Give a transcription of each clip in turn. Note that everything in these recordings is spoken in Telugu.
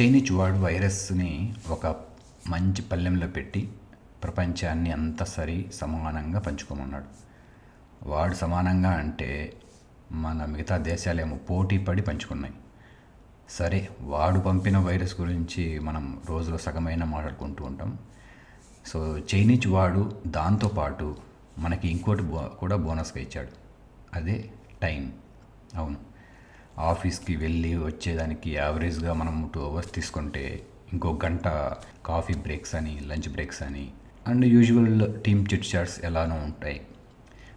చైనీస్ వాడు వైరస్ని ఒక మంచి పల్లెంలో పెట్టి ప్రపంచాన్ని అంతా సరి సమానంగా పంచుకోమన్నాడు. వాడు సమానంగా అంటే మన మిగతా దేశాలేమో పోటీ పడి పంచుకున్నాయి. సరే వాడు పంపిన వైరస్ గురించి మనం రోజులో సగమైన మాట్లాడుకుంటూ ఉంటాం. సో చైనీస్ వాడు దాంతోపాటు మనకి ఇంకోటి బో కూడా బోనస్గా ఇచ్చాడు. అదే టైం. అవును. ఆఫీస్కి వెళ్ళి వచ్చేదానికి యావరేజ్గా మనం టూ అవర్స్ తీసుకుంటే ఇంకో గంట కాఫీ బ్రేక్స్ అని లంచ్ బ్రేక్స్ అని and usual team chit chats ఎలానో ఉంటాయి.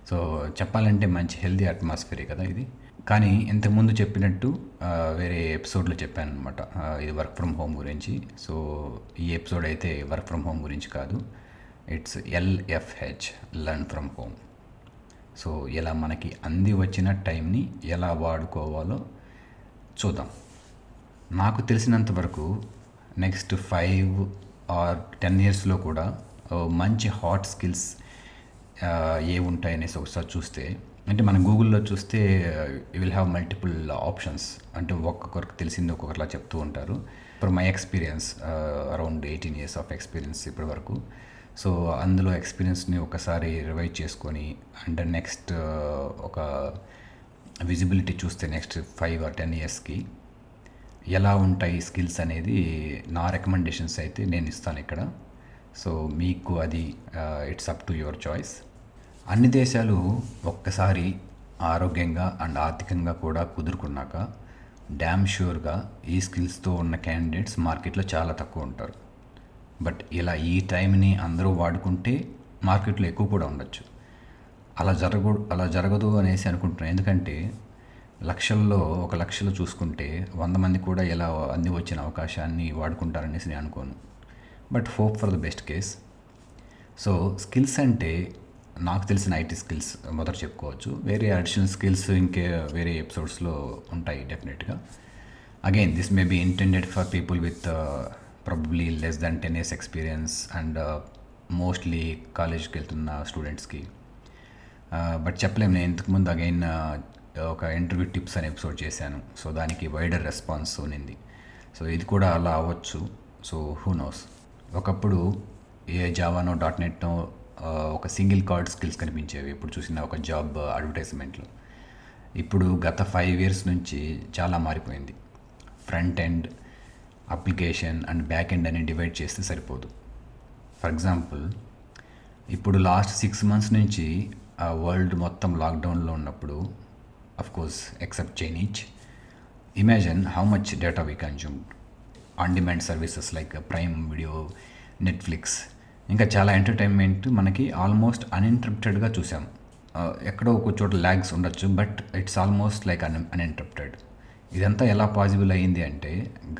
సో చెప్పాలంటే మంచి హెల్దీ అట్మాస్ఫియరే కదా ఇది. కానీ ఇంతకుముందు చెప్పినట్టు వేరే ఎపిసోడ్లో చెప్పాను అనమాట ఇది వర్క్ ఫ్రమ్ హోమ్ గురించి. సో ఈ ఎపిసోడ్ అయితే వర్క్ ఫ్రమ్ హోమ్ గురించి కాదు. It's LFH learn from home. So ఇలా మనకి అంది వచ్చిన టైంని ఎలా వాడుకోవాలో చూద్దాం. నాకు తెలిసినంత వరకు నెక్స్ట్ ఫైవ్ ఆర్ టెన్ ఇయర్స్లో కూడా మంచి హాట్ స్కిల్స్ ఏ ఉంటాయనేసి ఒకసారి చూస్తే అంటే మనం గూగుల్లో చూస్తే విల్ హ్యావ్ మల్టిపుల్ ఆప్షన్స్. అంటే ఒక్కొక్కరికి తెలిసింది ఒక్కొక్కరిలా చెప్తూ ఉంటారు. ఇప్పుడు my experience around eighteen years of experience ఇప్పటి వరకు సో అందులో ఎక్స్పీరియన్స్ని ఒకసారి రివైజ్ చేసుకొని అండ్ నెక్స్ట్ ఒక విజిబిలిటీ చూస్తే నెక్స్ట్ ఫైవ్ ఆర్ టెన్ ఇయర్స్కి ఎలా ఉంటాయి స్కిల్స్ అనేది నా రికమెండేషన్స్ అయితే నేను ఇస్తాను ఇక్కడ. సో మీకు అది it's up to your choice. అన్ని దేశాలు ఒక్కసారి ఆరోగ్యంగా అండ్ ఆర్థికంగా కూడా కుదురుకున్నాక డ్యామ్ షూర్గా ఈ స్కిల్స్తో ఉన్న క్యాండిడేట్స్ మార్కెట్లో చాలా తక్కువ ఉంటారు. బట్ ఇలా ఈ టైంని అందరూ వాడుకుంటే మార్కెట్లో ఎక్కువ కూడా ఉండొచ్చు. అలా జరగ అలా జరగదు అనేసి అనుకుంటున్నాను ఎందుకంటే లక్షల్లో ఒక లక్షలో చూసుకుంటే వంద మంది కూడా ఇలా అంది వచ్చిన అవకాశాన్ని వాడుకుంటారనేసి నేను అనుకోను. But hope for the best case. So skills అంటే నాకు తెలిసిన ఐటీ స్కిల్స్ మొదట చెప్పుకోవచ్చు. వేరే అడిషనల్ స్కిల్స్ ఇంకే వేరే ఎపిసోడ్స్లో ఉంటాయి డెఫినెట్గా. Again this may be intended for people with probably less than ten years experience and mostly కాలేజ్కి వెళ్తున్న స్టూడెంట్స్కి బట్ చెప్పలేము నేను ఇంతకుముందు అగైన్ uh, ఒక ఇంటర్వ్యూ టిప్స్ అనే ఎపిసోడ్ చేశాను. సో దానికి వైడర్ రెస్పాన్స్ ఉన్నింది. సో ఇది కూడా అలా అవ్వచ్చు. సో హూ నోస్ ఒకప్పుడు ఏ జావానో డాట్ నెట్నో ఒక సింగిల్ కార్డ్ స్కిల్స్ కనిపించేవి. ఇప్పుడు చూసిన ఒక జాబ్ అడ్వర్టైజ్మెంట్లో ఇప్పుడు గత ఫైవ్ ఇయర్స్ నుంచి చాలా మారిపోయింది. Front end application and back end అని డివైడ్ చేస్తే సరిపోదు. ఫర్ ఎగ్జాంపుల్ ఇప్పుడు లాస్ట్ సిక్స్ మంత్స్ నుంచి ఆ వరల్డ్ మొత్తం లాక్డౌన్లో ఉన్నప్పుడు course except Chinese imagine how much data we consume on demand services like Prime Video Netflix ఇంకా చాలా ఎంటర్టైన్మెంట్ మనకి ఆల్మోస్ట్ అన్ఇంటరప్టెడ్గా చూసాం. ఎక్కడో ఒక చోట ల్యాగ్స్ ఉండొచ్చు but it's almost like un uninterrupted ఇదంతా ఎలా పాసిబుల్ అయ్యింది అంటే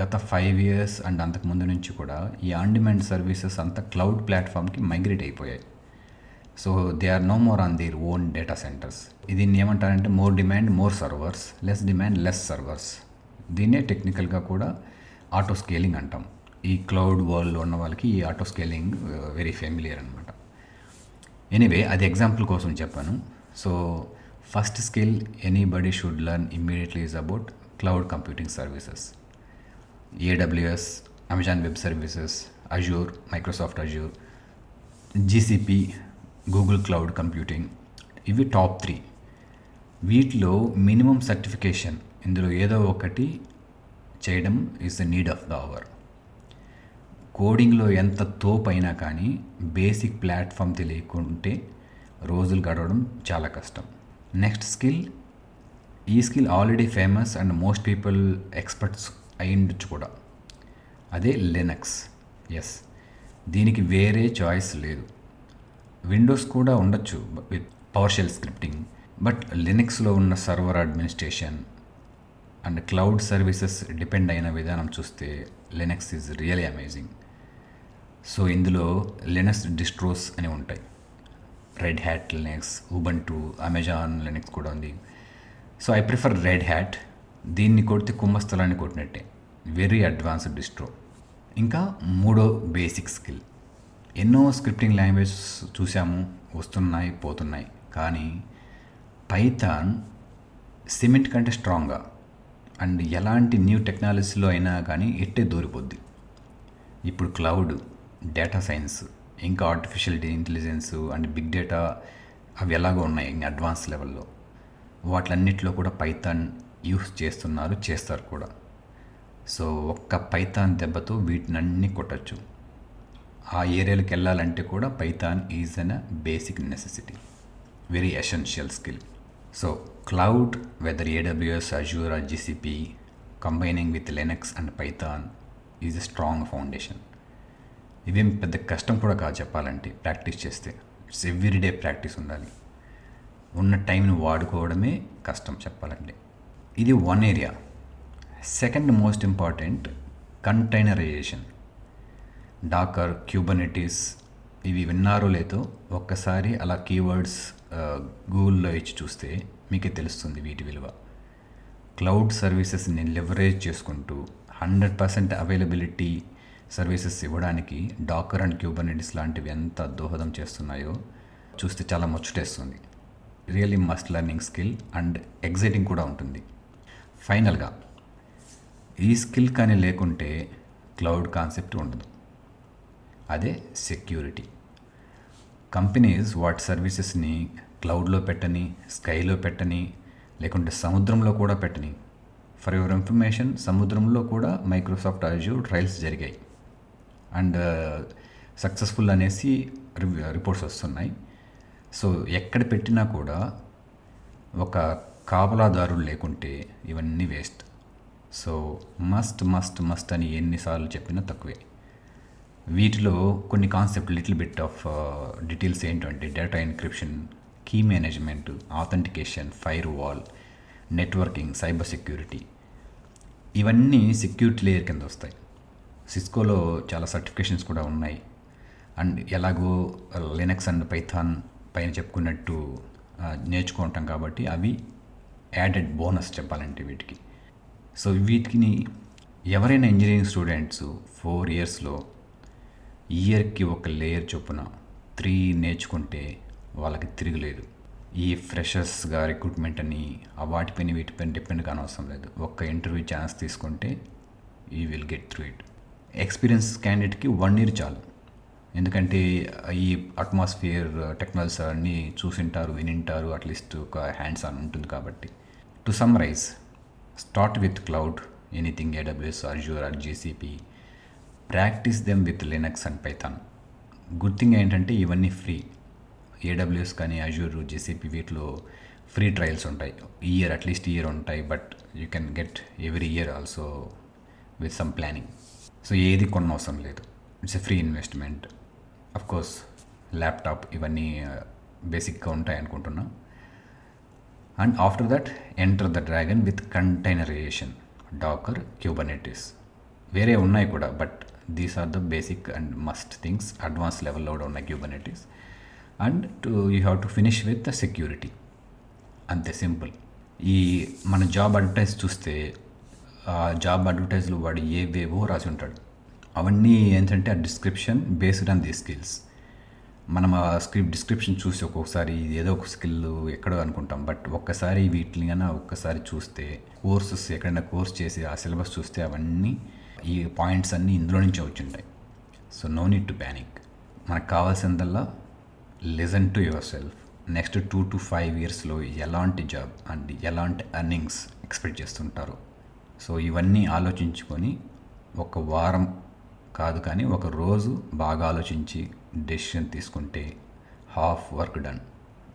గత ఫైవ్ ఇయర్స్ అండ్ అంతకు ముందు నుంచి కూడా ఈ ఆన్ డిమాండ్ సర్వీసెస్ అంతా క్లౌడ్ ప్లాట్ఫామ్కి మైగ్రేట్ అయిపోయాయి. So they are no more on their own data centres. దీన్ని ఏమంటారంటే more demand more servers less demand less servers. దీన్నే టెక్నికల్గా కూడా ఆటో స్కేలింగ్ అంటాం. ఈ క్లౌడ్ వరల్డ్లో ఉన్న వాళ్ళకి ఈ ఆటో స్కేలింగ్ వెరీ ఫెమిలియర్ అనమాట ఎనీవే అది ఎగ్జాంపుల్ కోసం చెప్పాను. So first skill anybody should learn immediately is about cloud computing services AWS Amazon Web Services Azure Microsoft Azure GCP Google cloud computing ఇవి టాప్ త్రీ వీటిలో మినిమం సర్టిఫికేషన్ ఇందులో ఏదో ఒకటి చేయడం is the need of the hour కోడింగ్లో ఎంత తోపైనా కానీ బేసిక్ ప్లాట్ఫామ్ తెలియకుంటే రోజులు గడవడం చాలా కష్టం. నెక్స్ట్ స్కిల్ ఈ skill already famous and most people experts అయ్యుండొచ్చు కూడా. అదే లినక్స్ ఎస్ దీనికి వేరే చాయిస్ లేదు. విండోస్ కూడా ఉండొచ్చు with PowerShell scripting but లినక్స్లో ఉన్న server administration and cloud services depend అయిన విధానం చూస్తే Linux is really amazing so ఇందులో లినక్స్ డిస్ట్రోస్ అని ఉంటాయి. Red Hat Linux Ubuntu Amazon Linux కూడా ఉంది. So I prefer Red Hat దీన్ని కొడితే కుంభస్థలాన్ని కొట్టినట్టే. వెరీ అడ్వాన్స్డ్ డిస్ట్రో ఇంకా మూడో బేసిక్ స్కిల్ ఎన్నో స్క్రిప్టింగ్ లాంగ్వేజ్ చూసాము వస్తున్నాయి పోతున్నాయి. కానీ పైథాన్ సిమెంట్ కంటే స్ట్రాంగ్గా అండ్ ఎలాంటి న్యూ టెక్నాలజీలో అయినా కానీ ఎట్టే దూరిపోద్ది. ఇప్పుడు క్లౌడ్ డేటా సైన్స్ ఇంకా artificial intelligence and big data అవి ఎలాగో ఉన్నాయి అడ్వాన్స్ లెవెల్లో వాటిలన్నిటిలో కూడా పైథాన్ యూస్ చేస్తున్నారు చేస్తారు కూడా. సో ఒక్క పైథాన్ దెబ్బతో వీటినన్నీ కొట్టచ్చు. ఆ ఏరియాలకు వెళ్ళాలంటే కూడా Python is an basic necessity. Very essential skill. So cloud whether AWS Azure or GCP combining with Linux and Python is a strong foundation. ఇవేం పెద్ద కష్టం కూడా కాదు చెప్పాలంటే ప్రాక్టీస్ చేస్తే. ఇట్స్ ఎవ్రీడే ప్రాక్టీస్ ఉండాలి. ఉన్న టైంని వాడుకోవడమే కష్టం చెప్పాలంటే. ఇది one area. Second most important containerization. Docker Kubernetes ఇవి విన్నారో లేదో ఒక్కసారి అలా కీవర్డ్స్ గూగుల్లో ఇచ్చి చూస్తే మీకే తెలుస్తుంది వీటి విలువ. క్లౌడ్ సర్వీసెస్ని లెవరేజ్ చేసుకుంటూ హండ్రెడ్ పర్సెంట్ అవైలబిలిటీ సర్వీసెస్ ఇవ్వడానికి డాకర్ అండ్ క్యూబనిటీస్ లాంటివి ఎంత దోహదం చేస్తున్నాయో చూస్తే చాలా ముచ్చటేస్తుంది. Really must learning skill and exciting కూడా ఉంటుంది. ఫైనల్గా ఈ స్కిల్ కానీ లేకుంటే క్లౌడ్ కాన్సెప్ట్ ఉండదు. అదే సెక్యూరిటీ. కంపెనీస్ వాటి సర్వీసెస్ని క్లౌడ్లో పెట్టని స్కైలో పెట్టని లేకుంటే సముద్రంలో కూడా పెట్టని. ఫర్ యువర్ ఇన్ఫర్మేషన్ సముద్రంలో కూడా మైక్రోసాఫ్ట్ అజ్యూర్ ట్రయల్స్ జరిగాయి. అండ్ సక్సెస్ఫుల్ అనేసి రిపోర్ట్స్ వస్తున్నాయి. సో ఎక్కడ పెట్టినా కూడా ఒక కాపలాదారులు లేకుంటే ఇవన్నీ waste. So must must must అని ఎన్నిసార్లు చెప్పినా తక్కువే. వీటిలో కొన్ని concept little bit of details ఏంటంటే data encryption key management authentication firewall networking cyber security ఇవన్నీ సెక్యూరిటీ లేయర్ కింద వస్తాయి. సిస్కోలో చాలా సర్టిఫికేషన్స్ కూడా ఉన్నాయి. అండ్ ఎలాగో లినక్స్ అండ్ పైథాన్ పైన చెప్పుకున్నట్టు నేర్చుకుంటాం కాబట్టి అవి యాడెడ్ బోనస్ చెప్పాలంటే వీటికి. సో వీటిని ఎవరైనా ఇంజనీరింగ్ స్టూడెంట్స్ ఫోర్ ఇయర్స్లో ఇయర్కి ఒక లేయర్ చొప్పున త్రీ నేర్చుకుంటే వాళ్ళకి తిరగలేదు. ఈ ఫ్రెషర్స్గా రిక్రూట్మెంట్ అని ఆ వాటిపైన వీటిపైన డిపెండ్ కానవసరం లేదు. ఒక్క ఇంటర్వ్యూ ఛాన్స్ తీసుకుంటే you will get through it experience క్యాండిడేట్కి one year చాలు. ఎందుకంటే ఈ అట్మాస్ఫియర్ టెక్నాలజీస్ అన్నీ చూసింటారు వినింటారు అట్లీస్ట్ ఒక హ్యాండ్స్ ఆన్ ఉంటుంది కాబట్టి. To summarize start with cloud anything AWS Azure or GCP practice them with Linux and Python good thing ఏంటంటే ఇవన్నీ ఫ్రీ ఏడబ్ల్యూఎస్ కానీ అజూర్ జేసీపీ వీటిలో ఫ్రీ ట్రయల్స్ ఉంటాయి. ఇయర్ అట్లీస్ట్ ఇయర్ ఉంటాయి but you can get every year also with some planning so ఏది కొన్న అవసరం లేదు. It's a free investment of course laptop ఇవన్నీ uh, బేసిక్గా ఉంటాయి అనుకుంటున్నా. And after that enter the dragon with containerization Docker Kubernetes వేరే ఉన్నాయి కూడా but these are the basic and must things advance లెవెల్లో కూడా ఉన్నాయి Kubernetes and to you have to finish with the security అంతే సింపుల్. ఈ మన జాబ్ అడ్వర్టైజ్ చూస్తే ఆ జాబ్ అడ్వర్టైజ్లో వాడు ఏవేవో రాసి ఉంటాడు. అవన్నీ ఏంటంటే ఆ description based on the skills మనం ఆ స్క్రిప్ట్ డిస్క్రిప్షన్ చూసి ఒక్కొక్కసారి ఏదో ఒక స్కిల్ ఎక్కడో అనుకుంటాం. బట్ ఒక్కసారి వీటిని కన్నా ఒక్కసారి చూస్తే కోర్సెస్ ఎక్కడైనా కోర్స్ చేసి ఆ సిలబస్ చూస్తే అవన్నీ ఈ పాయింట్స్ అన్నీ ఇందులో నుంచే వచ్చింటాయి. So no need to panic మనకు కావాల్సిందల్లా listen to yourself next two to five ఇయర్స్లో ఎలాంటి జాబ్ అండ్ ఎలాంటి ఎర్నింగ్స్ ఎక్స్పెక్ట్ చేస్తుంటారు? సో ఇవన్నీ ఆలోచించుకొని ఒక వారం కాదు కానీ ఒక రోజు బాగా ఆలోచించి డెసిషన్ తీసుకుంటే హాఫ్ వర్క్ డన్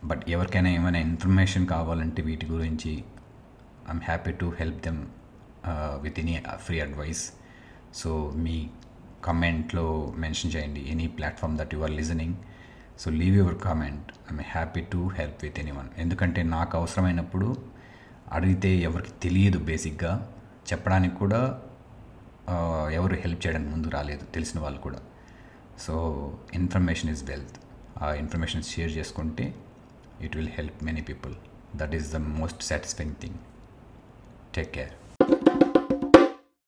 బట్ ఎవరికైనా ఏమైనా ఇన్ఫర్మేషన్ కావాలంటే వీటి గురించి I'm happy to help them with any free advice so మీ కమెంట్లో మెన్షన్ చేయండి. Any platform that you are listening so leave your comment I'm happy to help with any one ఎందుకంటే నాకు అవసరమైనప్పుడు అడిగితే ఎవరికి తెలియదు బేసిక్గా చెప్పడానికి కూడా ఎవరు హెల్ప్ చేయడానికి ముందు రాలేదు తెలిసిన వాళ్ళు కూడా. So information is wealth. ఆ ఇన్ఫర్మేషన్ షేర్ చేసుకుంటే it will help many people. That is the most satisfying thing. Take care.